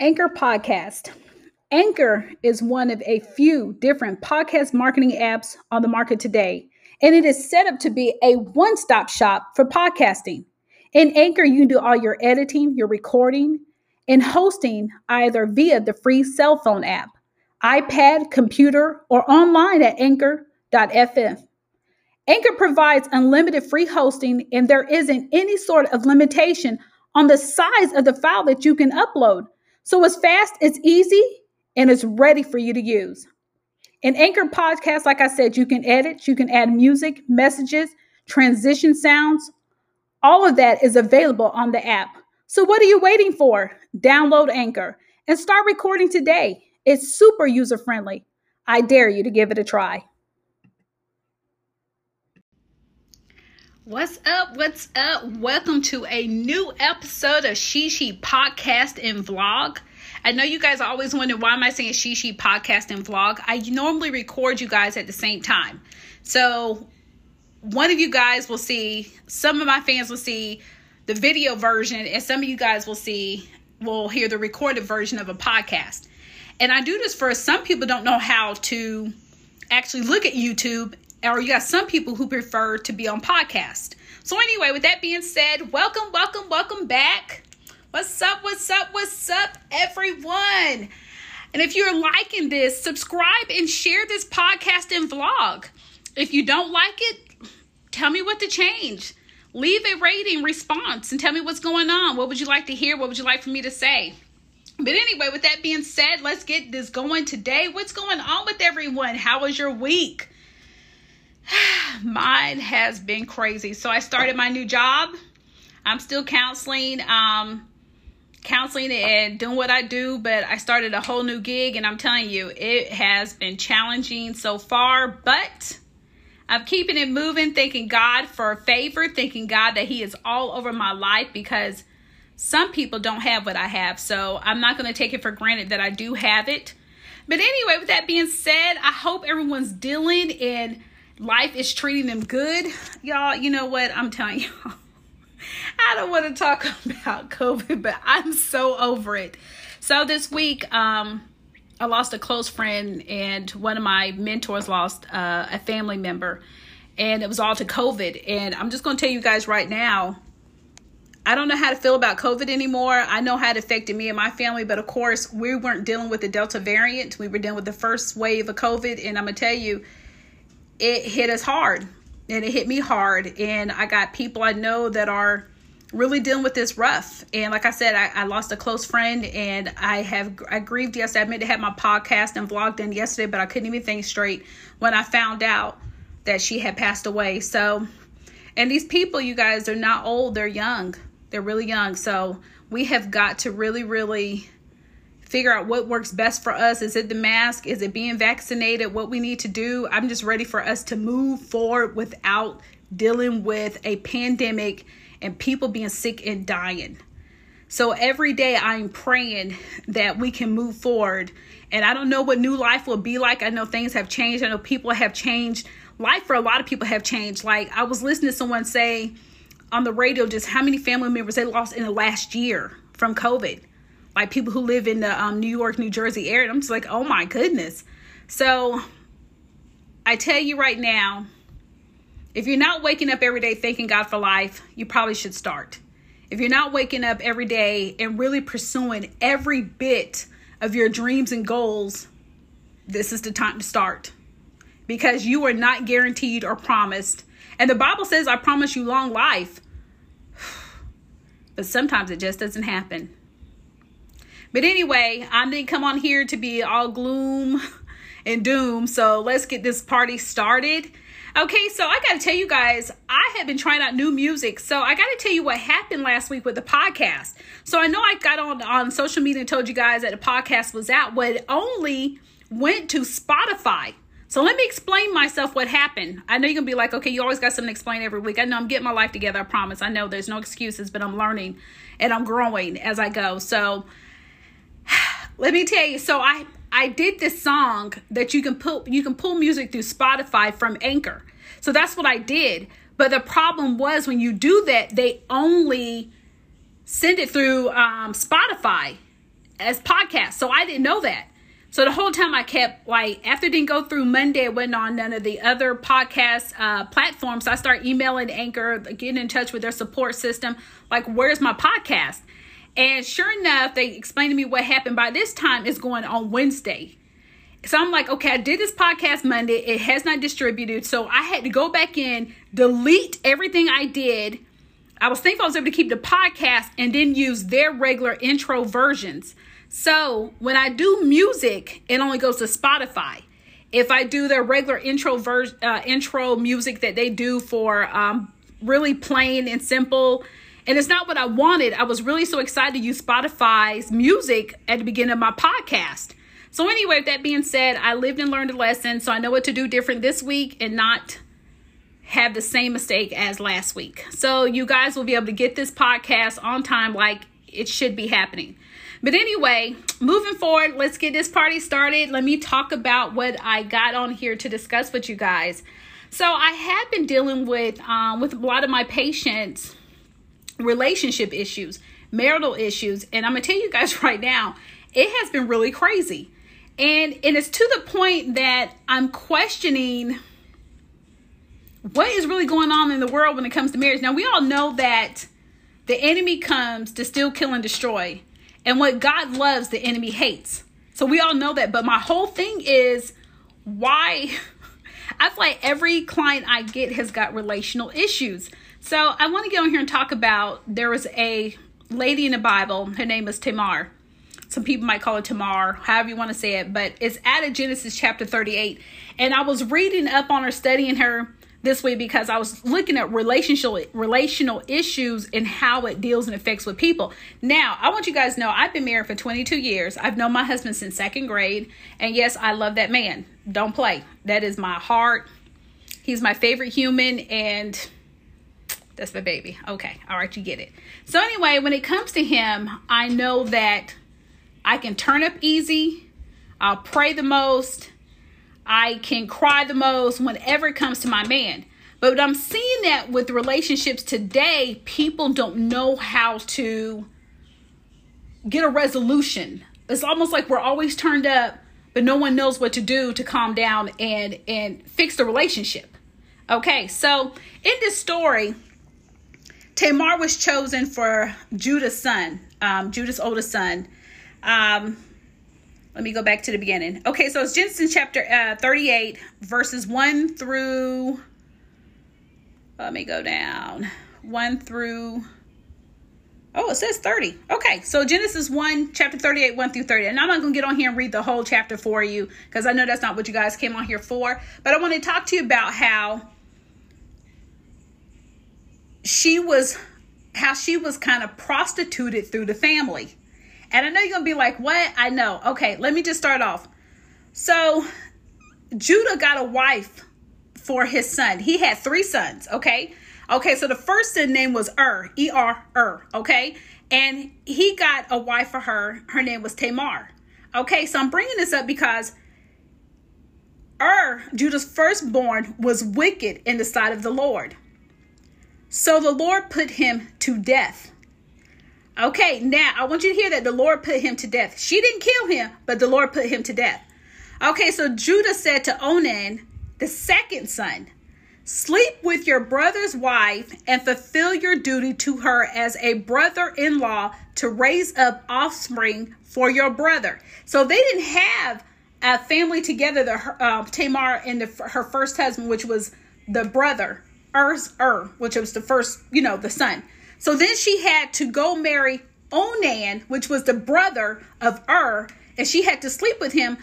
Anchor Podcast. Anchor is one of a few different podcast marketing apps on the market today, and it is set up to be a one stop shop for podcasting. In Anchor, you can do all your editing, your recording, and hosting either via the free cell phone app, iPad, computer, or online at anchor.fm. Anchor provides unlimited free hosting, and there isn't any sort of limitation on the size of the file that you can upload. So it's fast, it's easy, and it's ready for you to use. In Anchor Podcast, like I said, you can edit, you can add music, messages, transition sounds. All of that is available on the app. So what are you waiting for? Download Anchor and start recording today. It's super user friendly. I dare you to give it a try. What's up? What's up? Welcome to a new episode of Shishi Podcast and Vlog. I know you guys always wonder why am I saying Shishi Podcast and Vlog. I normally record you guys at the same time. So one of you guys will see, some of my fans will see the video version, and some of you guys will see, will hear the recorded version of a podcast. And I do this for some people don't know how to actually look at YouTube or you got some people who prefer to be on podcast. So anyway, with that being said, welcome, welcome, welcome back. What's up? What's up? What's up, everyone? And if you're liking this, subscribe and share this podcast and vlog. If you don't like it, tell me what to change. Leave a rating response and tell me what's going on. What would you like to hear? What would you like for me to say? But anyway, with that being said, let's get this going today. What's going on with everyone? How was your week? Mine has been crazy. So I started my new job. I'm still counseling, um, counseling and doing what I do, but I started a whole new gig, and I'm telling you, it has been challenging so far, but I'm keeping it moving, thanking God for favor, thanking God that He is all over my life because some people don't have what I have. So I'm not going to take it for granted that I do have it. But anyway, with that being said, I hope everyone's dealing and life is treating them good. Y'all, you know what? I'm telling y'all. I don't want to talk about COVID, but I'm so over it. So this week, um, I lost a close friend, and one of my mentors lost uh, a family member, and it was all to COVID. And I'm just going to tell you guys right now, I don't know how to feel about COVID anymore. I know how it affected me and my family, but of course, we weren't dealing with the Delta variant. We were dealing with the first wave of COVID, and I'm going to tell you, it hit us hard and it hit me hard. And I got people I know that are really dealing with this rough. And like I said, I, I lost a close friend and I have I grieved yesterday. I meant to have my podcast and vlog done yesterday, but I couldn't even think straight when I found out that she had passed away. So and these people, you guys, they're not old, they're young. They're really young. So we have got to really, really figure out what works best for us. Is it the mask? Is it being vaccinated? What we need to do? I'm just ready for us to move forward without dealing with a pandemic and people being sick and dying. So every day I'm praying that we can move forward. And I don't know what new life will be like. I know things have changed. I know people have changed. Life for a lot of people have changed. Like I was listening to someone say on the radio just how many family members they lost in the last year from COVID like people who live in the um, New York, New Jersey area. I'm just like, oh my goodness. So I tell you right now, if you're not waking up every day thanking God for life, you probably should start. If you're not waking up every day and really pursuing every bit of your dreams and goals, this is the time to start because you are not guaranteed or promised. And the Bible says, I promise you long life. But sometimes it just doesn't happen. But anyway, I didn't come on here to be all gloom and doom. So let's get this party started. Okay, so I got to tell you guys, I have been trying out new music. So I got to tell you what happened last week with the podcast. So I know I got on on social media and told you guys that the podcast was out, but it only went to Spotify. So let me explain myself what happened. I know you're gonna be like, okay, you always got something to explain every week. I know I'm getting my life together, I promise. I know there's no excuses, but I'm learning and I'm growing as I go. So let me tell you so i i did this song that you can pull you can pull music through spotify from anchor so that's what i did but the problem was when you do that they only send it through um, spotify as podcast. So I didn't know that. So the whole time I kept like after it didn't go through Monday, it went on none of the other podcast uh, platforms. I start emailing Anchor, getting in touch with their support system. Like, where's my podcast? And sure enough, they explained to me what happened. By this time, it's going on Wednesday. So I'm like, okay, I did this podcast Monday. It has not distributed. So I had to go back in, delete everything I did. I was thankful I was able to keep the podcast and then use their regular intro versions. So when I do music, it only goes to Spotify. If I do their regular intro ver- uh, intro music that they do for um, really plain and simple, and it's not what I wanted. I was really so excited to use Spotify's music at the beginning of my podcast. So anyway, with that being said, I lived and learned a lesson, so I know what to do different this week and not have the same mistake as last week. So you guys will be able to get this podcast on time like it should be happening. But anyway, moving forward, let's get this party started. Let me talk about what I got on here to discuss with you guys. So I have been dealing with um, with a lot of my patients relationship issues, marital issues, and I'm gonna tell you guys right now, it has been really crazy. And and it's to the point that I'm questioning what is really going on in the world when it comes to marriage. Now we all know that the enemy comes to steal, kill, and destroy. And what God loves, the enemy hates. So we all know that. But my whole thing is why I feel like every client I get has got relational issues. So I want to get on here and talk about there was a lady in the Bible. Her name is Tamar. Some people might call it Tamar, however you want to say it, but it's out of Genesis chapter 38. And I was reading up on her, studying her this week because I was looking at relational relational issues and how it deals and affects with people. Now, I want you guys to know I've been married for 22 years. I've known my husband since second grade, and yes, I love that man. Don't play. That is my heart. He's my favorite human and that's my baby. Okay. All right, you get it. So anyway, when it comes to him, I know that I can turn up easy. I'll pray the most I can cry the most whenever it comes to my man. But I'm seeing that with relationships today, people don't know how to get a resolution. It's almost like we're always turned up, but no one knows what to do to calm down and and fix the relationship. Okay, so in this story, Tamar was chosen for Judah's son, um, Judah's oldest son. Um, let me go back to the beginning. Okay, so it's Genesis chapter uh, 38, verses 1 through, let me go down, 1 through, oh, it says 30. Okay, so Genesis 1, chapter 38, 1 through 30. And I'm not going to get on here and read the whole chapter for you because I know that's not what you guys came on here for. But I want to talk to you about how she was, how she was kind of prostituted through the family and I know you're going to be like, what? I know. Okay, let me just start off. So, Judah got a wife for his son. He had three sons, okay? Okay, so the first son name was Er, E R Er, okay? And he got a wife for her. Her name was Tamar. Okay, so I'm bringing this up because Er, Judah's firstborn, was wicked in the sight of the Lord. So the Lord put him to death. Okay, now I want you to hear that the Lord put him to death. She didn't kill him, but the Lord put him to death. Okay, so Judah said to Onan, the second son, Sleep with your brother's wife and fulfill your duty to her as a brother in law to raise up offspring for your brother. So they didn't have a family together, the, uh, Tamar and the, her first husband, which was the brother, Ur, which was the first, you know, the son. So then she had to go marry Onan, which was the brother of Ur, and she had to sleep with him.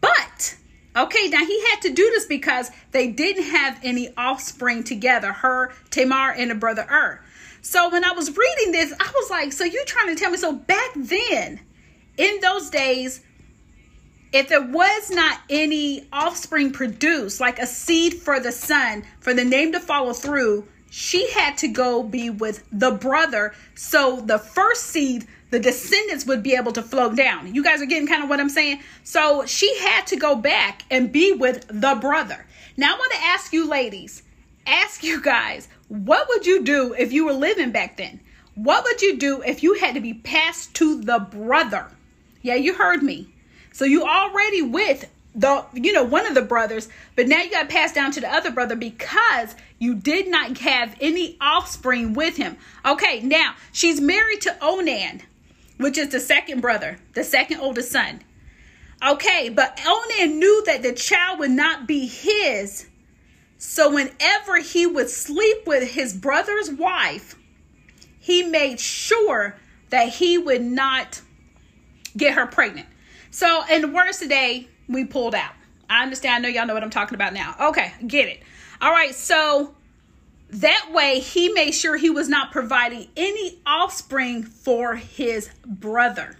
But, okay, now he had to do this because they didn't have any offspring together, her, Tamar, and the brother Ur. So when I was reading this, I was like, so you're trying to tell me, so back then, in those days, if there was not any offspring produced, like a seed for the son, for the name to follow through, she had to go be with the brother. So the first seed the descendants would be able to flow down. You guys are getting kind of what i'm saying? So she had to go back and be with the brother. Now i want to ask you ladies ask you guys what would you do if you were living back then? What would you do if you had to be passed to the brother? Yeah, you heard me. So you already with the you know one of the brothers, but now you got passed down to the other brother because you did not have any offspring with him. Okay, now she's married to Onan, which is the second brother, the second oldest son. Okay, but Onan knew that the child would not be his. So whenever he would sleep with his brother's wife, he made sure that he would not get her pregnant. So in the words today, we pulled out. I understand. I know y'all know what I'm talking about now. Okay, get it. All right, so that way he made sure he was not providing any offspring for his brother.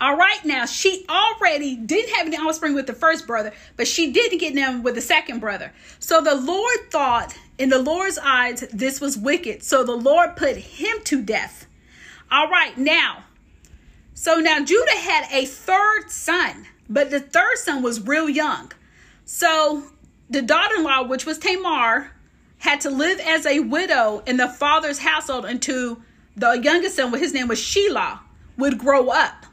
All right, now she already didn't have any offspring with the first brother, but she did get them with the second brother. So the Lord thought, in the Lord's eyes, this was wicked. So the Lord put him to death. All right, now, so now Judah had a third son, but the third son was real young. So the daughter in law, which was Tamar, had to live as a widow in the father's household until the youngest son, his name was Shelah, would grow up.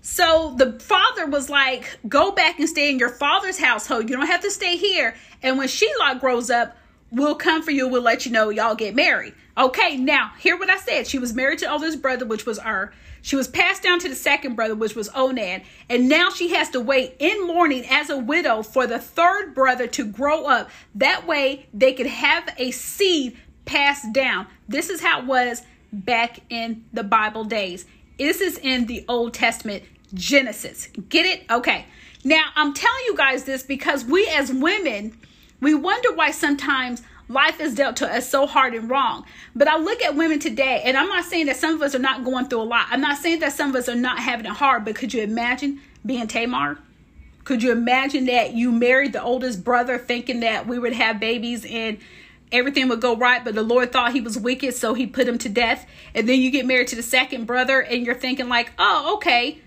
So the father was like, Go back and stay in your father's household. You don't have to stay here. And when Shelah grows up, we'll come for you. We'll let you know y'all get married. Okay, now hear what I said. She was married to oldest brother, which was Ur. She was passed down to the second brother, which was Onan. And now she has to wait in mourning as a widow for the third brother to grow up. That way they could have a seed passed down. This is how it was back in the Bible days. This is in the Old Testament, Genesis. Get it? Okay. Now, I'm telling you guys this because we as women, we wonder why sometimes life is dealt to us so hard and wrong. But I look at women today, and I'm not saying that some of us are not going through a lot. I'm not saying that some of us are not having it hard, but could you imagine being Tamar? Could you imagine that you married the oldest brother thinking that we would have babies and everything would go right, but the Lord thought he was wicked, so he put him to death. And then you get married to the second brother, and you're thinking, like, oh, okay,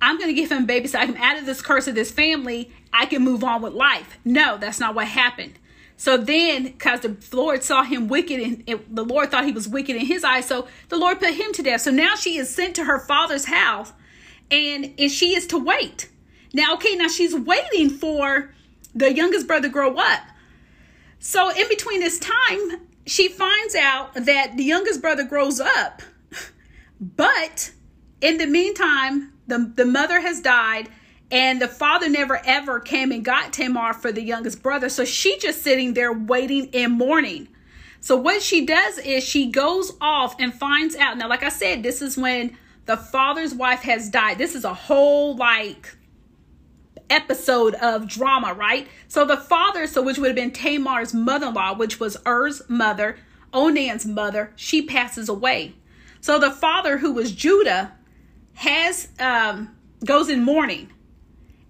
I'm going to give him baby so I can out of this curse of this family. I can move on with life. No, that's not what happened. So then, because the Lord saw him wicked, and it, the Lord thought he was wicked in his eyes, so the Lord put him to death. So now she is sent to her father's house, and, and she is to wait. Now, okay, now she's waiting for the youngest brother grow up. So in between this time, she finds out that the youngest brother grows up, but in the meantime, the, the mother has died and the father never ever came and got Tamar for the youngest brother. So she just sitting there waiting in mourning. So what she does is she goes off and finds out. Now, like I said, this is when the father's wife has died. This is a whole like episode of drama, right? So the father, so which would have been Tamar's mother-in-law, which was Er's mother, Onan's mother, she passes away. So the father, who was Judah, has um goes in mourning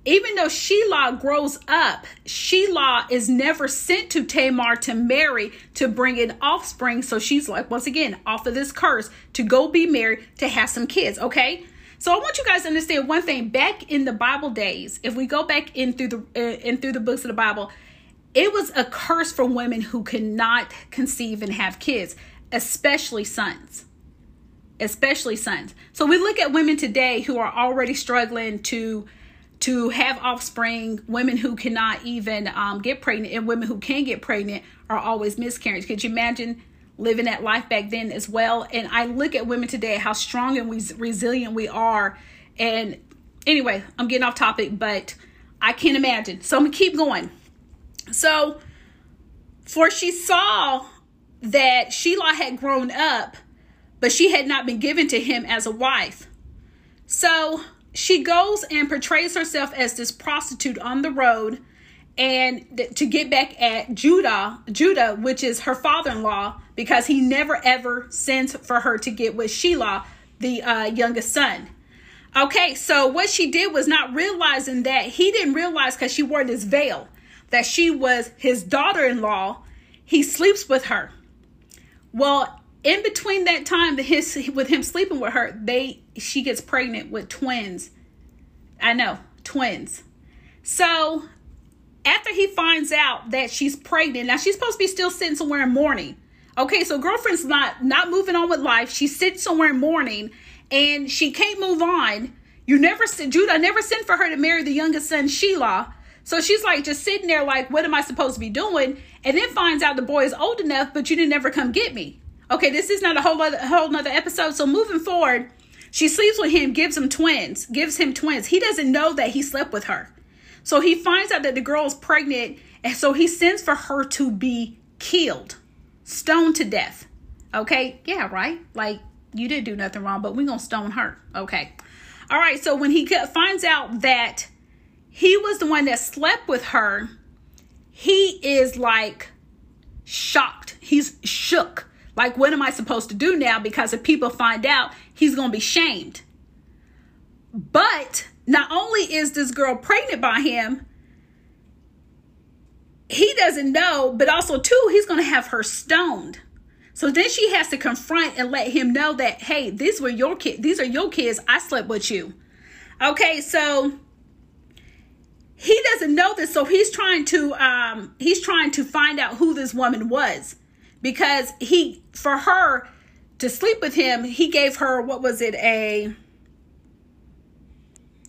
even though Shelah grows up, Shelah is never sent to Tamar to marry to bring in offspring. So she's like, once again, off of this curse to go be married to have some kids. Okay. So I want you guys to understand one thing. Back in the Bible days, if we go back in through the uh, in through the books of the Bible, it was a curse for women who could not conceive and have kids, especially sons especially sons. So we look at women today who are already struggling to to have offspring, women who cannot even um, get pregnant, and women who can get pregnant are always miscarriage. Could you imagine living that life back then as well? And I look at women today, how strong and resilient we are. And anyway, I'm getting off topic, but I can't imagine. So I'm gonna keep going. So, for she saw that Shelah had grown up, but she had not been given to him as a wife. So she goes and portrays herself as this prostitute on the road and th- to get back at Judah, Judah, which is her father-in-law, because he never ever sends for her to get with Shelah, the uh, youngest son. Okay, so what she did was not realizing that he didn't realize because she wore this veil that she was his daughter-in-law. He sleeps with her. Well, in between that time his with him sleeping with her they she gets pregnant with twins i know twins so after he finds out that she's pregnant now she's supposed to be still sitting somewhere in mourning okay so girlfriend's not not moving on with life she's sitting somewhere in mourning and she can't move on You never Judah never sent for her to marry the youngest son, Shelah. So she's like just sitting there, like, what am I supposed to be doing? And then finds out the boy is old enough, but you didn't ever come get me. Okay, this is not a whole other whole nother episode. So moving forward, she sleeps with him, gives him twins, gives him twins. He doesn't know that he slept with her. So he finds out that the girl is pregnant, and so he sends for her to be killed, stoned to death. Okay, yeah, right? Like you didn't do nothing wrong, but we're gonna stone her. Okay. All right, so when he finds out that he was the one that slept with her, he is like shocked. He's shook. Like, what am I supposed to do now? Because if people find out, he's going to be shamed. But not only is this girl pregnant by him, he doesn't know, but also, too, he's going to have her stoned. So then she has to confront and let him know that, hey, these were your kids. These are your kids. I slept with you. Okay, so he doesn't know this, so he's trying to um he's trying to find out who this woman was because he for her to sleep with him, he gave her what was it a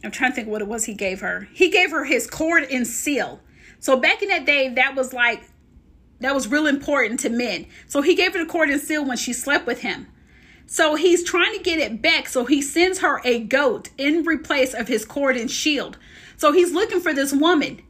I'm trying to think what it was he gave her. He gave her his cord and seal. So back in that day, that was like that was real important to men. So he gave her the cord and seal when she slept with him. So he's trying to get it back. So he sends her a goat in replace of his cord and shield. So he's looking for this woman.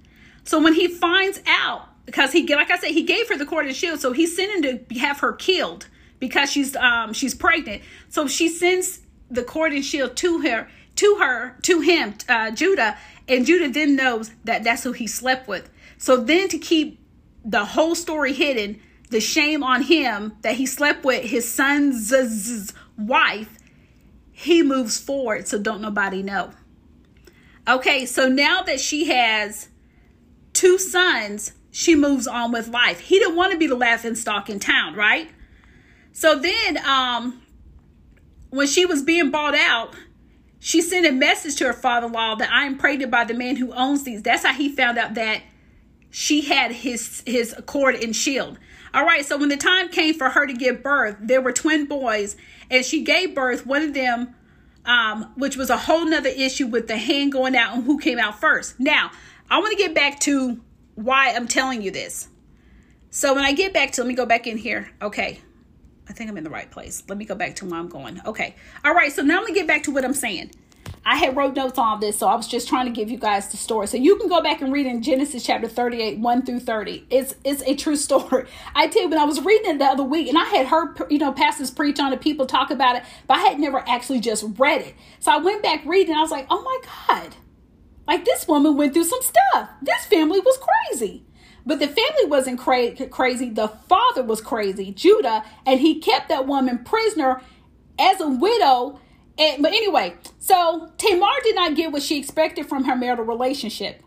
So when he finds out, because he like I said, he gave her the cord and shield, so he's sending to have her killed because she's um she's pregnant. So she sends the cord and shield to her, to her, to him, uh, Judah, and Judah then knows that that's who he slept with. So then to keep the whole story hidden, the shame on him that he slept with his son's wife, he moves forward so don't nobody know. Okay, so now that she has two sons, she moves on with life. He didn't want to be the laughing stock in town, right? So then um when she was being bought out, she sent a message to her father-in-law that I am pregnant by the man who owns these. That's how he found out that she had his his cord and shield. All right, so when the time came for her to give birth, there were twin boys, and she gave birth. One of them, um, which was a whole nother issue with the hand going out and who came out first. Now, I want to get back to why I'm telling you this. So when I get back to, let me go back in here. Okay, I think I'm in the right place. Let me go back to where I'm going. Okay, all right. So now let me get back to what I'm saying. I had wrote notes on this, so I was just trying to give you guys the story. So you can go back and read in Genesis chapter 38, 1 through 30. It's it's a true story. I tell you, when I was reading it the other week, and I had heard you know pastors preach on it, people talk about it, but I had never actually just read it. So I went back reading, I was like, oh my God. Like this woman went through some stuff. This family was crazy. But the family wasn't cra- crazy. The father was crazy, Judah, and he kept that woman prisoner as a widow and, but anyway, so Tamar did not get what she expected from her marital relationship.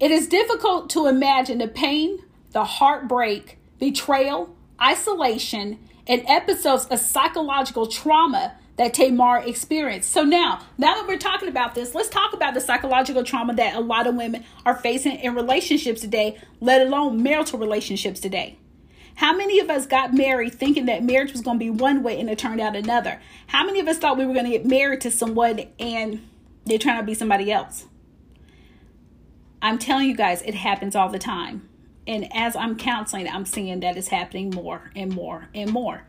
It is difficult to imagine the pain, the heartbreak, betrayal, isolation, and episodes of psychological trauma that Tamar experienced. So now, now that we're talking about this, let's talk about the psychological trauma that a lot of women are facing in relationships today, let alone marital relationships today. How many of us got married thinking that marriage was going to be one way and it turned out another? How many of us thought we were going to get married to someone and they turned out to be somebody else? I'm telling you guys, it happens all the time. And as I'm counseling, I'm seeing that it's happening more and more and more.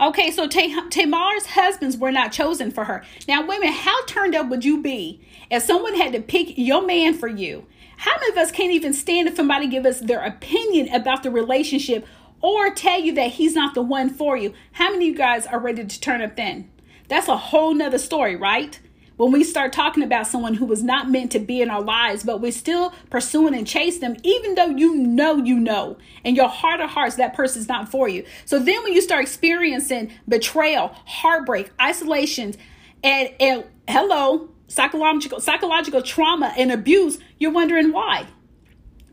Okay, so Tamar's husbands were not chosen for her. Now, women, how turned up would you be if someone had to pick your man for you? How many of us can't even stand if somebody give us their opinion about the relationship or tell you that he's not the one for you. How many of you guys are ready to turn up then? That's a whole nother story, right? When we start talking about someone who was not meant to be in our lives, but we're still pursuing and chase them, even though you know you know, in your heart of hearts that person's not for you. So then when you start experiencing betrayal, heartbreak, isolations, and, and hello, psychological psychological trauma and abuse, you're wondering why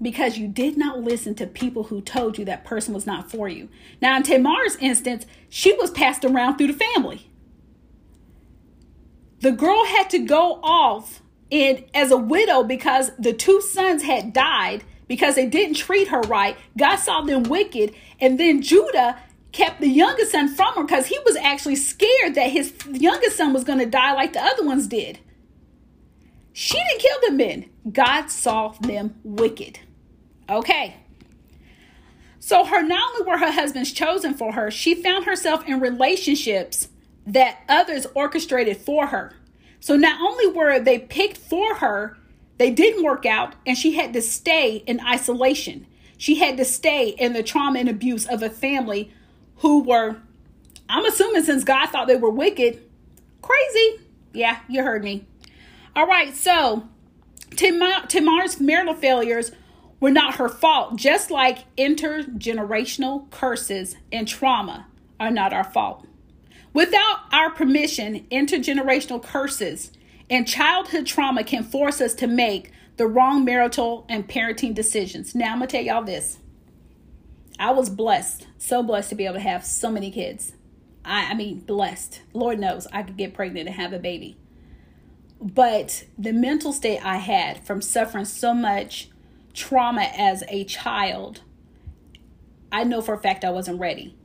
because you did not listen to people who told you that person was not for you. Now, in Tamar's instance, she was passed around through the family. The girl had to go off in as a widow because the two sons had died because they didn't treat her right. God saw them wicked, and then Judah kept the youngest son from her because he was actually scared that his youngest son was going to die like the other ones did. She didn't kill the men. God saw them wicked. Okay. So her not only were her husbands chosen for her, she found herself in relationships that others orchestrated for her. So not only were they picked for her, they didn't work out and she had to stay in isolation. She had to stay in the trauma and abuse of a family who were I'm assuming since God thought they were wicked, crazy. Yeah, you heard me. All right, so Tamar, Tamar's marital failures were not her fault, just like intergenerational curses and trauma are not our fault. Without our permission, intergenerational curses and childhood trauma can force us to make the wrong marital and parenting decisions. Now, I'm going to tell y'all this. I was blessed, so blessed to be able to have so many kids. I, I mean, blessed. Lord knows I could get pregnant and have a baby. But the mental state I had from suffering so much trauma as a child, I know for a fact I wasn't ready.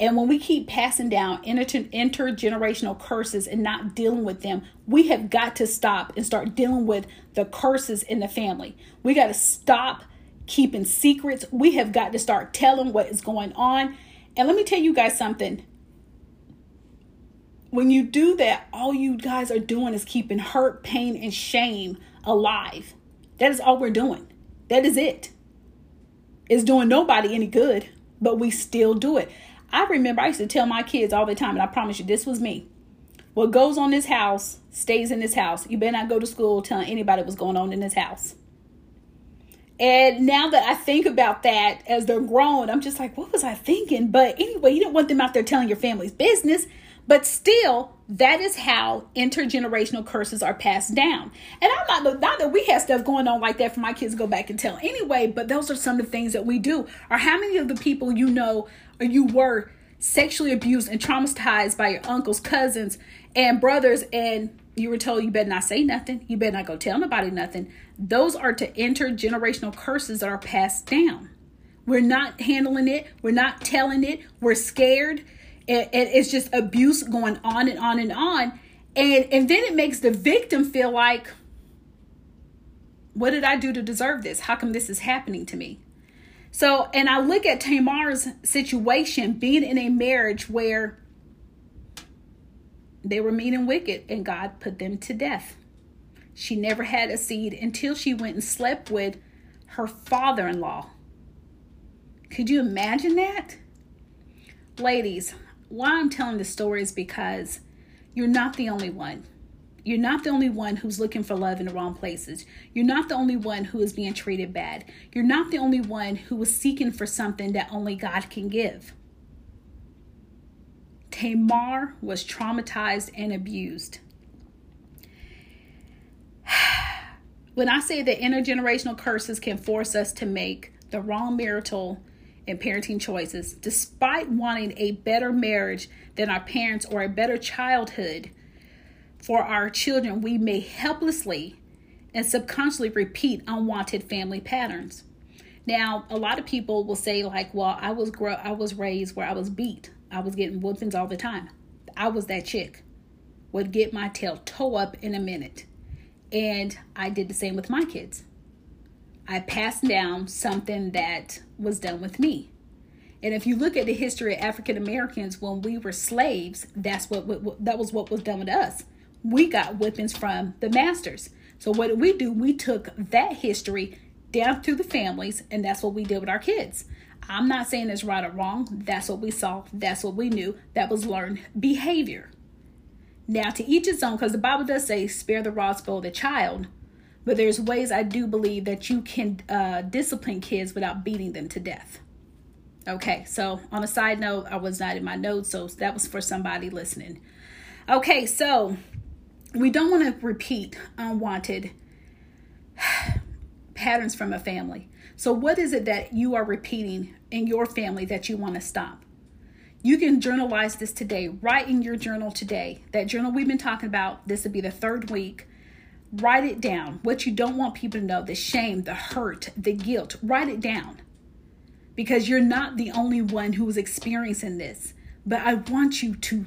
And when we keep passing down inter- intergenerational curses and not dealing with them, we have got to stop and start dealing with the curses in the family. We got to stop keeping secrets. We have got to start telling what is going on. And let me tell you guys something when you do that, all you guys are doing is keeping hurt, pain, and shame alive. That is all we're doing. That is it. It's doing nobody any good, but we still do it. I remember I used to tell my kids all the time, and I promise you, this was me. What goes on this house stays in this house. You better not go to school telling anybody what's going on in this house. And now that I think about that as they're grown, I'm just like, what was I thinking? But anyway, you don't want them out there telling your family's business. But still, that is how intergenerational curses are passed down. And I'm not not that we have stuff going on like that for my kids to go back and tell anyway, but those are some of the things that we do. Or how many of the people you know or you were sexually abused and traumatized by your uncles, cousins, and brothers, and you were told you better not say nothing, you better not go tell nobody nothing. Those are to intergenerational curses that are passed down. We're not handling it, we're not telling it, we're scared and, and it's just abuse going on and on and on. And and then it makes the victim feel like what did i do to deserve this? How come this is happening to me? So and i look at tamar's situation being in a marriage where they were mean and wicked and god put them to death. She never had a seed until she went and slept with her father-in-law. Could you imagine that? Ladies why I'm telling this story is because you're not the only one. You're not the only one who's looking for love in the wrong places. You're not the only one who is being treated bad. You're not the only one who is seeking for something that only God can give. Tamar was traumatized and abused. When I say that intergenerational curses can force us to make the wrong marital and parenting choices, despite wanting a better marriage than our parents or a better childhood for our children, we may helplessly and subconsciously repeat unwanted family patterns. Now, a lot of people will say like, "Well, I was grow I was raised where I was beat. I was getting whoopings all the time. I was that chick. Would get my tail toe up in a minute." And I did the same with my kids. I passed down something that was done with me. And if you look at the history of African Americans when we were slaves, that's what, what, that was what was done with us. We got whippings from the masters. So what did we do? We took that history down through the families, and that's what we did with our kids. I'm not saying it's right or wrong. That's what we saw. That's what we knew. That was learned behavior. Now, to each his own, because the Bible does say, spare the rod, spoil the child. But there's ways I do believe that you can uh, discipline kids without beating them to death. Okay, so on a side note, I was not in my notes, so that was for somebody listening. Okay, so we don't want to repeat unwanted patterns from a family. So, what is it that you are repeating in your family that you want to stop? You can journalize this today. Write in your journal today. That journal we've been talking about, this would be the third week. Write it down. What you don't want people to know the shame, the hurt, the guilt. Write it down because you're not the only one who is experiencing this. But I want you to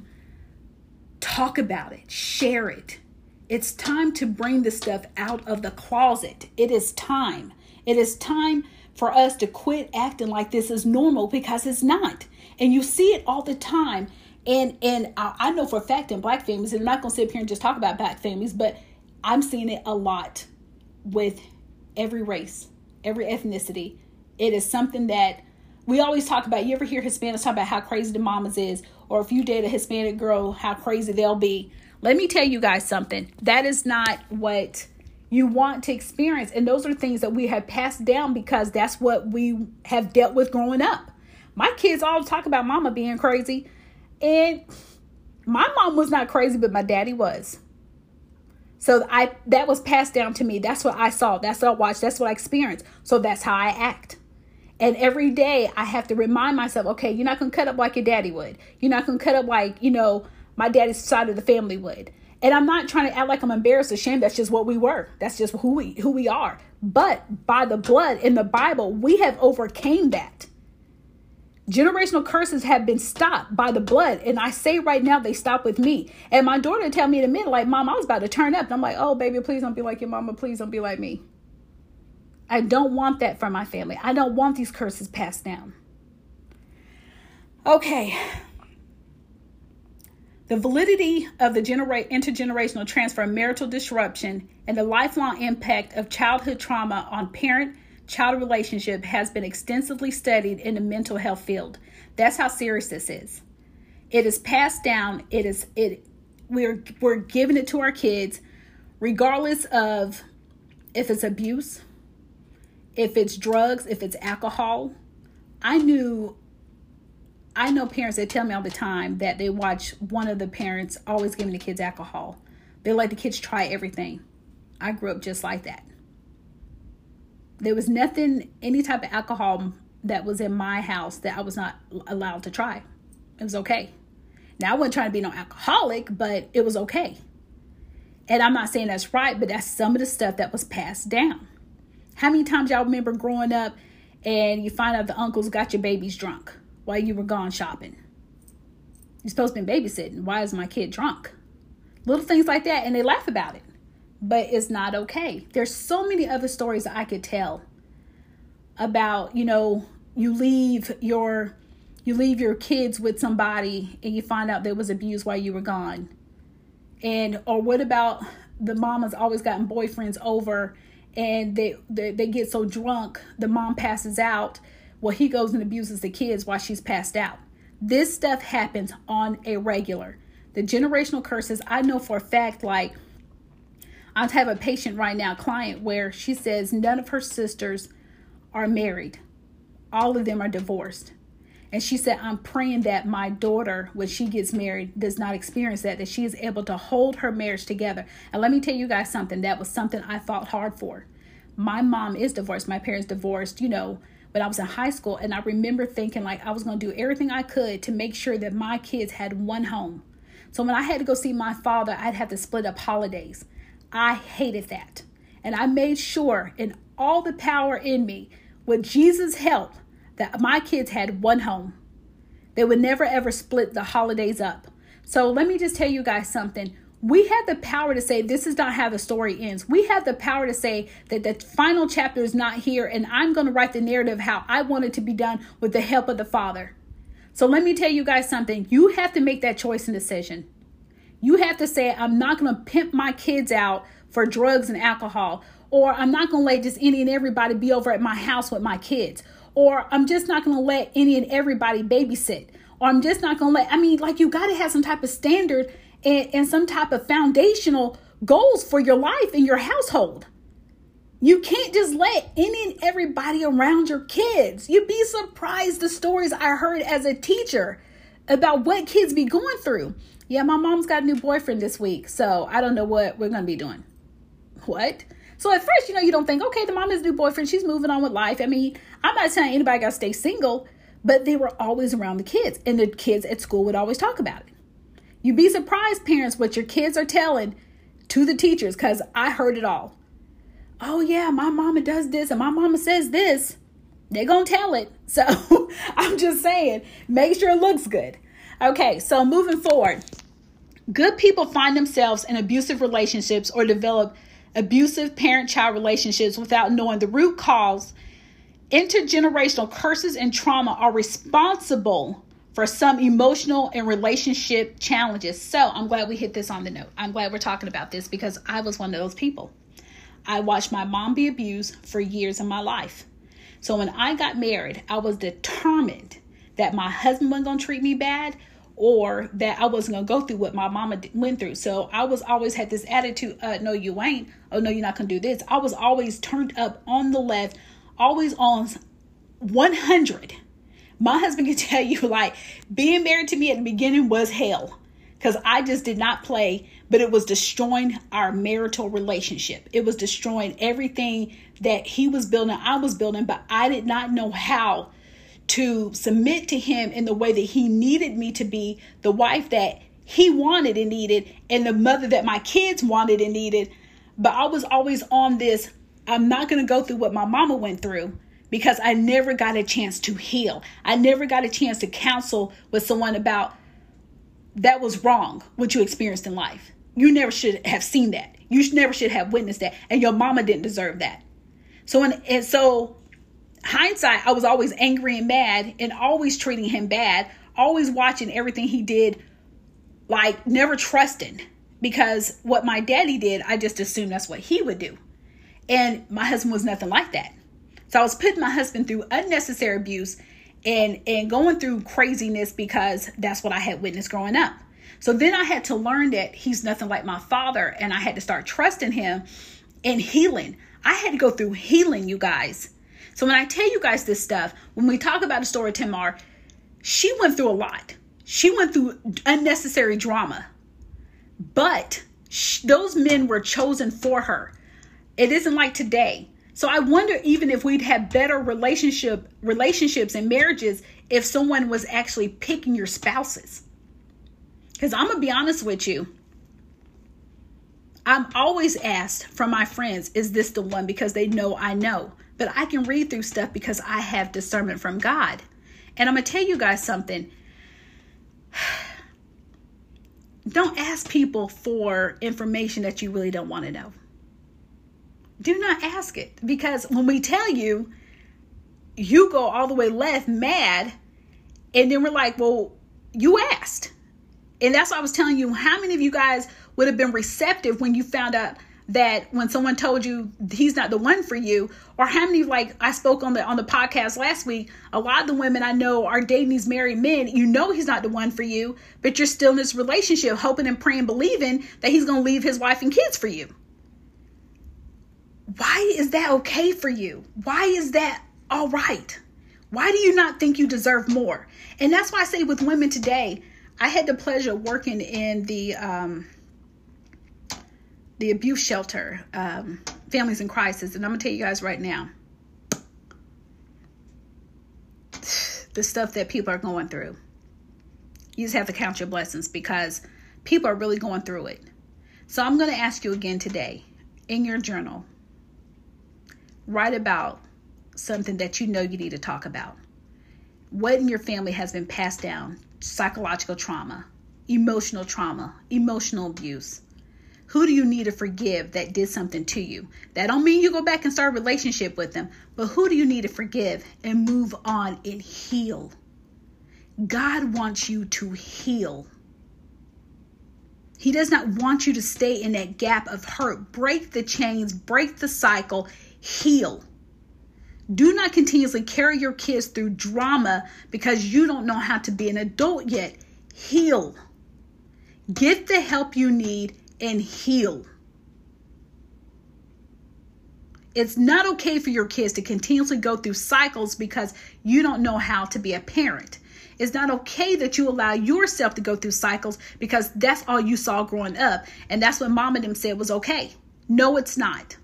talk about it, share it, It's time to bring this stuff out of the closet. It is time. It is time for us to quit acting like this is normal because it's not. And you see it all the time. And and I, I know for a fact in black families, and I'm not gonna sit here and just talk about black families, but I'm seeing it a lot with every race, every ethnicity. It is something that we always talk about. You ever hear Hispanics talk about how crazy the mamas is, or if you date a Hispanic girl, how crazy they'll be. Let me tell you guys something. That is not what you want to experience. And those are things that we have passed down because that's what we have dealt with growing up. My kids all talk about mama being crazy. And my mom was not crazy, but my daddy was. So I that was passed down to me. That's what I saw. That's what I watched. That's what I experienced. So that's how I act. And every day I have to remind myself, okay, you're not gonna cut up like your daddy would. You're not gonna cut up like, you know, my daddy's side of the family would. And I'm not trying to act like I'm embarrassed or ashamed. That's just what we were. That's just who we who we are. But by the blood in the Bible, we have overcame that. Generational curses have been stopped by the blood. And I say right now, they stop with me. And my daughter tell me in a minute, like, Mom, I was about to turn up. And I'm like, oh, baby, please don't be like your mama. Please don't be like me. I don't want that for my family. I don't want these curses passed down. Okay. The validity of the genera- intergenerational transfer of marital disruption and the lifelong impact of childhood trauma on parent child relationship has been extensively studied in the mental health field. That's how serious this is. It is passed down. It is it we're we're giving it to our kids regardless of if it's abuse, if it's drugs, if it's alcohol. I knew I know parents that tell me all the time that they watch one of the parents always giving the kids alcohol. They let the kids try everything. I grew up just like that. There was nothing, any type of alcohol that was in my house that I was not allowed to try. It was okay. Now I wasn't trying to be no alcoholic, but it was okay. And I'm not saying that's right, but that's some of the stuff that was passed down. How many times y'all remember growing up and you find out the uncles got your babies drunk while you were gone shopping? You're supposed to be babysitting. Why is my kid drunk? Little things like that, and they laugh about it but it's not okay. There's so many other stories I could tell about, you know, you leave your you leave your kids with somebody and you find out there was abuse while you were gone. And or what about the mom has always gotten boyfriends over and they, they they get so drunk, the mom passes out. Well, he goes and abuses the kids while she's passed out. This stuff happens on a regular. The generational curses, I know for a fact, like I have a patient right now, client, where she says none of her sisters are married. All of them are divorced. And she said, I'm praying that my daughter, when she gets married, does not experience that, that she is able to hold her marriage together. And let me tell you guys something that was something I fought hard for. My mom is divorced. My parents divorced, you know, when I was in high school. And I remember thinking like I was going to do everything I could to make sure that my kids had one home. So when I had to go see my father, I'd have to split up holidays. I hated that. And I made sure, in all the power in me, with Jesus' help, that my kids had one home. They would never ever split the holidays up. So let me just tell you guys something. We have the power to say this is not how the story ends. We have the power to say that the final chapter is not here and I'm going to write the narrative how I want it to be done with the help of the Father. So let me tell you guys something. You have to make that choice and decision. You have to say, I'm not going to pimp my kids out for drugs and alcohol, or I'm not going to let just any and everybody be over at my house with my kids, or I'm just not going to let any and everybody babysit, or I'm just not going to let, I mean, like you got to have some type of standard and, and some type of foundational goals for your life and your household. You can't just let any and everybody around your kids. You'd be surprised the stories I heard as a teacher about what kids be going through. Yeah, my mom's got a new boyfriend this week, so I don't know what we're going to be doing. What? So at first, you know, you don't think, okay, the mom has a new boyfriend, she's moving on with life. I mean, I'm not saying anybody got to stay single, but they were always around the kids, and the kids at school would always talk about it. You'd be surprised, parents, what your kids are telling to the teachers, because I heard it all. Oh, yeah, my mama does this, and my mama says this. They're going to tell it. So I'm just saying, make sure it looks good. Okay, so moving forward, Good people find themselves in abusive relationships or develop abusive parent child relationships without knowing the root cause. Intergenerational curses and trauma are responsible for some emotional and relationship challenges. So I'm glad we hit this on the note. I'm glad we're talking about this because I was one of those people. I watched my mom be abused for years in my life. So when I got married, I was determined that my husband wasn't going to treat me bad or that I wasn't to go through what my mama went through. So I was always had this attitude, uh, no, you ain't. Oh, no, you're not to do this. I was always turned up on the left, always on 100. My husband can tell you, like, being married to me at the beginning was hell because I just did not play, but it was destroying our marital relationship. It was destroying everything that he was building, I was building, but I did not know how to submit to him in the way that he needed me to be the wife that he wanted and needed, and the mother that my kids wanted and needed. But I was always on this I'm not going to go through what my mama went through because I never got a chance to heal. I never got a chance to counsel with someone about that was wrong what you experienced in life. You never should have seen that. You never should have witnessed that. And your mama didn't deserve that. So, and, and so hindsight, I was always angry and mad and always treating him bad, always watching everything he did, like never trusting because what my daddy did, I just assumed that's what he would do. And my husband was nothing like that. So I was putting my husband through unnecessary abuse and and going through craziness because that's what I had witnessed growing up. So then I had to learn that he's nothing like my father and I had to start trusting him and healing. I had to go through healing, you guys. So when I tell you guys this stuff, when we talk about the story of Tamar, she went through a lot. She went through unnecessary drama. But those men were chosen for her. It isn't like today. So I wonder even if we'd have better relationship relationships and marriages if someone was actually picking your spouses. Cuz I'm going to be honest with you. I'm always asked from my friends, is this the one because they know I know. But I can read through stuff because I have discernment from God. And I'm going to tell you guys something. Don't ask people for information that you really don't want to know. Do not ask it because when we tell you, you go all the way left mad, and then we're like, well, you asked. And that's why I was telling you how many of you guys would have been receptive when you found out that when someone told you he's not the one for you or how many like i spoke on the on the podcast last week a lot of the women i know are dating these married men. You know he's not the one for you but you're still in this relationship hoping and praying believing that he's going to leave his wife and kids for you. Why is that okay for you? Why is that all right? Why do you not think you deserve more? And that's why i say with women today i had the pleasure of working in the um the abuse shelter, um, Families in Crisis. And I'm going to tell you guys right now the stuff that people are going through. You just have to count your blessings because people are really going through it. So I'm going to ask you again today in your journal, write about something that you know you need to talk about. What in your family has been passed down? Psychological trauma, emotional trauma, emotional abuse who do you need to forgive that did something to you? That don't mean you go back and start a relationship with them, but who do you need to forgive and move on and heal? God wants you to heal. He does not want you to stay in that gap of hurt. Break the chains, break the cycle, heal. Do not continuously carry your kids through drama because you don't know how to be an adult yet. Heal. Get the help you need and heal. It's not okay for your kids to continuously go through cycles because you don't know how to be a parent. It's not okay that you allow yourself to go through cycles because that's all you saw growing up. And that's what mom and them said was okay. No, it's not.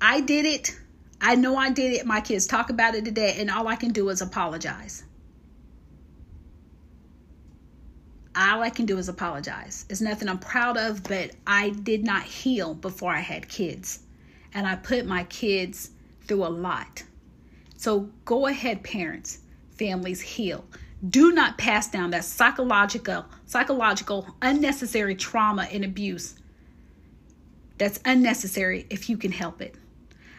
I did it. I know I did it. My kids talk about it today, and all I can do is apologize. All I can do is apologize. It's nothing I'm proud of, but I did not heal before I had kids. And I put my kids through a lot. So go ahead, parents, families, heal. Do not pass down that psychological, psychological, unnecessary trauma and abuse that's unnecessary if you can help it.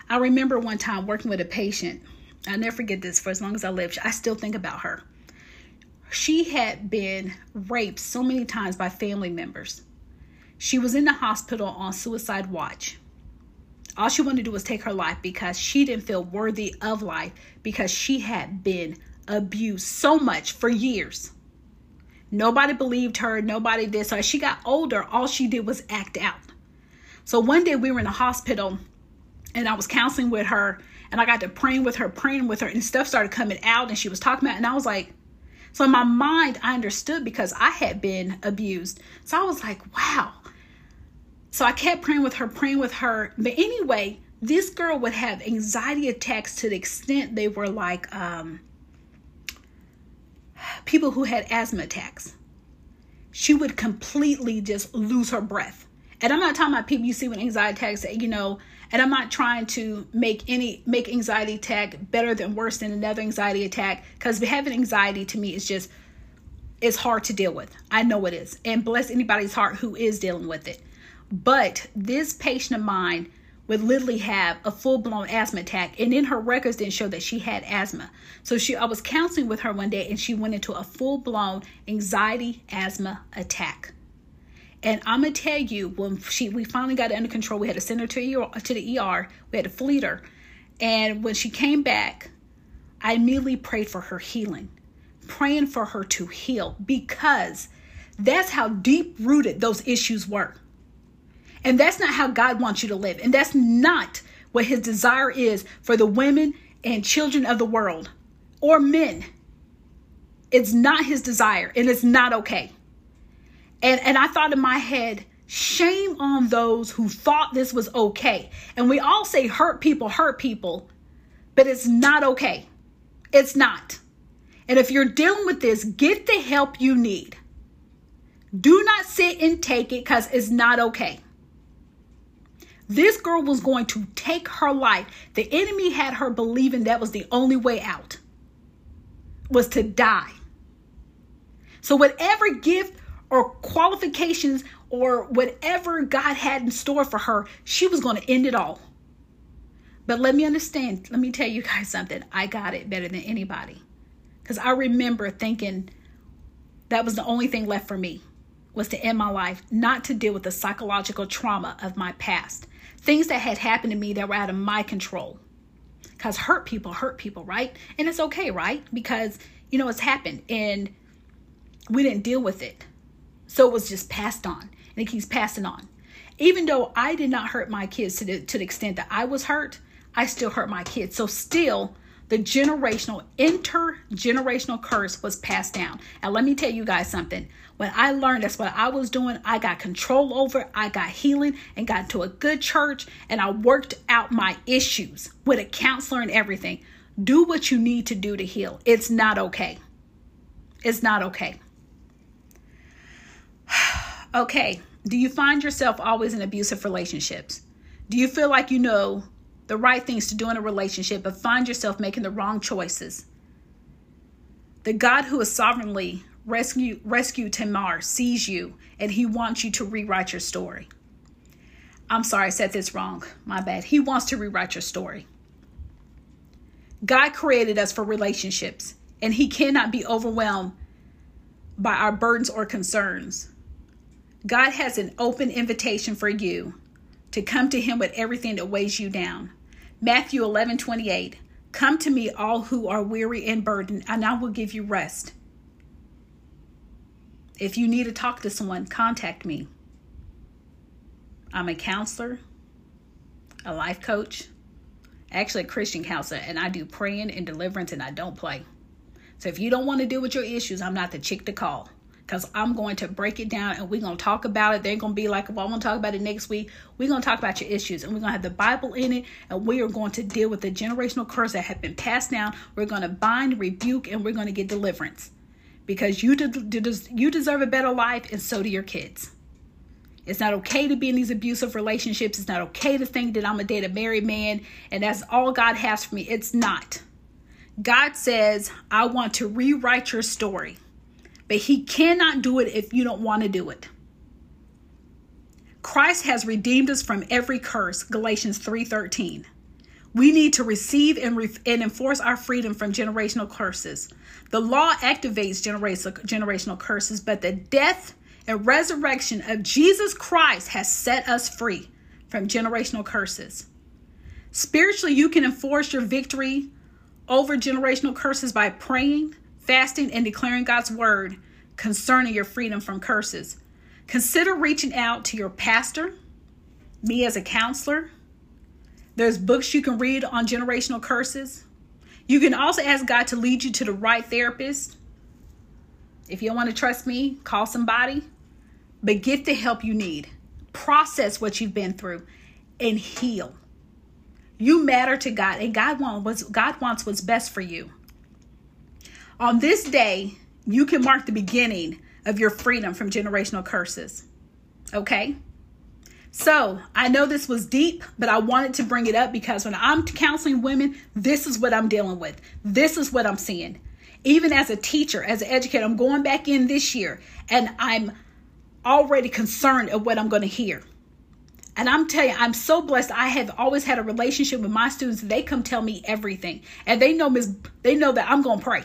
I remember one time working with a patient. I'll never forget this for as long as I live. I still think about her. She had been raped so many times by family members. She was in the hospital on suicide watch. All she wanted to do was take her life because she didn't feel worthy of life because she had been abused so much for years. Nobody believed her. Nobody did. So as she got older, all she did was act out. So one day we were in the hospital and I was counseling with her and I got to praying with her, praying with her, and stuff started coming out and she was talking about, and I was like, so in my mind, I understood because I had been abused. So I was like, wow. So I kept praying with her, praying with her. But anyway, this girl would have anxiety attacks to the extent they were like um, people who had asthma attacks. She would completely just lose her breath. And I'm not talking about people you see with anxiety attacks, you know, and I'm not trying to make any make anxiety attack better than worse than another anxiety attack because having anxiety to me is just it's hard to deal with. I know it is. And bless anybody's heart who is dealing with it. But this patient of mine would literally have a full-blown asthma attack and then her records didn't show that she had asthma so she i was counseling with her one day and she went into a full-blown anxiety asthma attack and i'm gonna tell you when she we finally got it under control we had to send her to, ER, to the er we had to fleet her and when she came back i immediately prayed for her healing praying for her to heal because that's how deep rooted those issues were and that's not how God wants you to live. And that's not what his desire is for the women and children of the world or men. It's not his desire and it's not okay. And and I thought in my head, shame on those who thought this was okay. And we all say hurt people hurt people, but it's not okay. It's not. And if you're dealing with this, get the help you need. Do not sit and take it cuz it's not okay. This girl was going to take her life. The enemy had her believing that was the only way out was to die. So whatever gift or qualifications or whatever God had in store for her, she was going to end it all. But let me understand, let me tell you guys something. I got it better than anybody. Cuz I remember thinking that was the only thing left for me was to end my life, not to deal with the psychological trauma of my past things that had happened to me that were out of my control. Because hurt people hurt people, right? And it's okay, right? Because, you know, it's happened and we didn't deal with it. So it was just passed on and it keeps passing on. Even though I did not hurt my kids to the, to the extent that I was hurt, I still hurt my kids. So still, the generational, intergenerational curse was passed down. And let me tell you guys something. When I learned that's what I was doing, I got control over, I got healing and got into a good church and I worked out my issues with a counselor and everything. Do what you need to do to heal. It's not okay. It's not okay. okay. Do you find yourself always in abusive relationships? Do you feel like you know the right things to do in a relationship, but find yourself making the wrong choices. The God who has sovereignly rescued rescued Tamar sees you and he wants you to rewrite your story. I'm sorry, I said this wrong. My bad. He wants to rewrite your story. God created us for relationships, and he cannot be overwhelmed by our burdens or concerns. God has an open invitation for you to come to him with everything that weighs you down. Matthew 11 28. Come to me, all who are weary and burdened, and I will give you rest. If you need to talk to someone, contact me. I'm a counselor, a life coach, actually a Christian counselor, and I do praying and deliverance and I don't play. So if you don't want to deal with your issues, I'm not the chick to call because I'm going to break it down and we're going to talk about it. They're going to be like, well, I'm going to talk about it next week. We're going to talk about your issues and we're going to have the Bible in it and we are going to deal with the generational curse that have been passed down. We're going to bind, rebuke, and we're going to get deliverance because you, de- you deserve a better life and so do your kids. It's not okay to be in these abusive relationships. It's not okay to think that I'm a date a married man and that's all God has for me. It's not. God says, I want to rewrite your story. But he cannot do it if you don't want to do it. Christ has redeemed us from every curse, Galatians 3:13. We need to receive and, re- and enforce our freedom from generational curses. The law activates generational curses, but the death and resurrection of Jesus Christ has set us free from generational curses. Spiritually, you can enforce your victory over generational curses by praying, fasting, and declaring God's word concerning your freedom from curses. Consider reaching out to your pastor, me as a counselor. There's books you can read on generational curses. You can also ask God to lead you to the right therapist. If you don't want to trust me, call somebody, but get the help you need. Process what you've been through and heal. You matter to God, and God wants what's, God wants what's best for you. On this day, you can mark the beginning of your freedom from generational curses. Okay? So I know this was deep, but I wanted to bring it up because when I'm counseling women, this is what I'm dealing with. This is what I'm seeing. Even as a teacher, as an educator, I'm going back in this year and I'm already concerned of what I'm going to hear. And I'm telling you, I'm so blessed. I have always had a relationship with my students. They come tell me everything. And they know Miss they know that I'm gonna pray.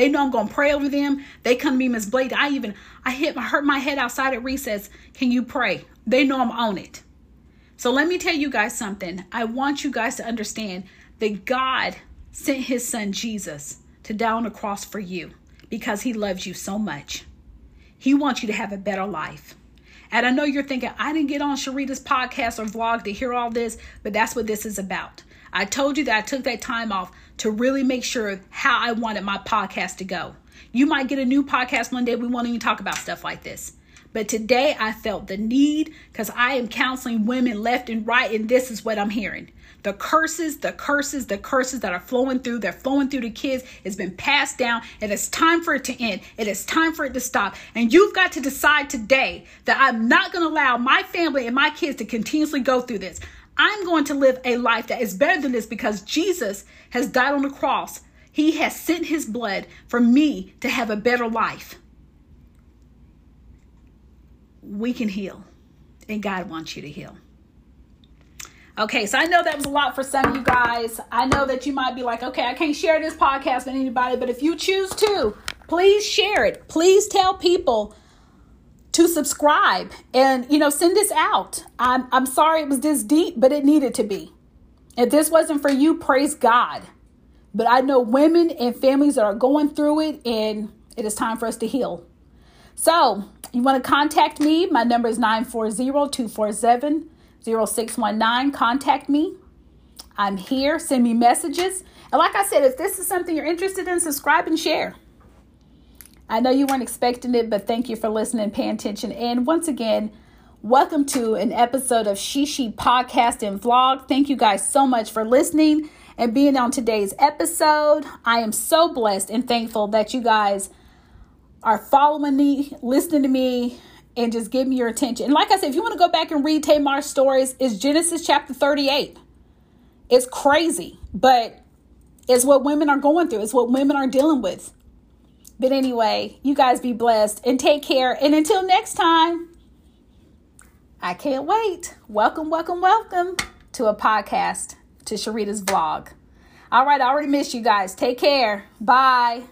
They know I'm gonna pray over them. They come to me, Miss Blade. I even I hit I hurt my head outside at recess. Can you pray? They know I'm on it. So let me tell you guys something. I want you guys to understand that God sent his son Jesus to die on cross for you because he loves you so much. He wants you to have a better life. And I know you're thinking, I didn't get on Sharita's podcast or vlog to hear all this, but that's what this is about. I told you that I took that time off to really make sure how I wanted my podcast to go. You might get a new podcast one day. We won't even talk about stuff like this. But today I felt the need because I am counseling women left and right, and this is what I'm hearing. The curses, the curses, the curses that are flowing through, they're flowing through the kids. It's been passed down, and it's time for it to end. It is time for it to stop. And you've got to decide today that I'm not going to allow my family and my kids to continuously go through this. I'm going to live a life that is better than this because Jesus has died on the cross. He has sent his blood for me to have a better life. We can heal, and God wants you to heal. Okay, so I know that was a lot for some of you guys. I know that you might be like, okay, I can't share this podcast with anybody, but if you choose to, please share it. Please tell people to subscribe and you know send this out. I'm I'm sorry it was this deep, but it needed to be. If this wasn't for you, praise God. But I know women and families that are going through it, and it is time for us to heal. So, you want to contact me? My number is 940 247 0619. Contact me. I'm here. Send me messages. And like I said, if this is something you're interested in, subscribe and share. I know you weren't expecting it, but thank you for listening paying attention. And once again, welcome to an episode of Shishi Podcast and Vlog. Thank you guys so much for listening and being on today's episode. I am so blessed and thankful that you guys are following me, listening to me, and just give me your attention. And like I said, if you want to go back and read Tamar's stories, it's Genesis chapter 38. It's crazy, but it's what women are going through. It's what women are dealing with. But anyway, you guys be blessed and take care. And until next time, I can't wait. Welcome, welcome, welcome to a podcast, to Sharita's vlog. All right, I already missed you guys. Take care. Bye.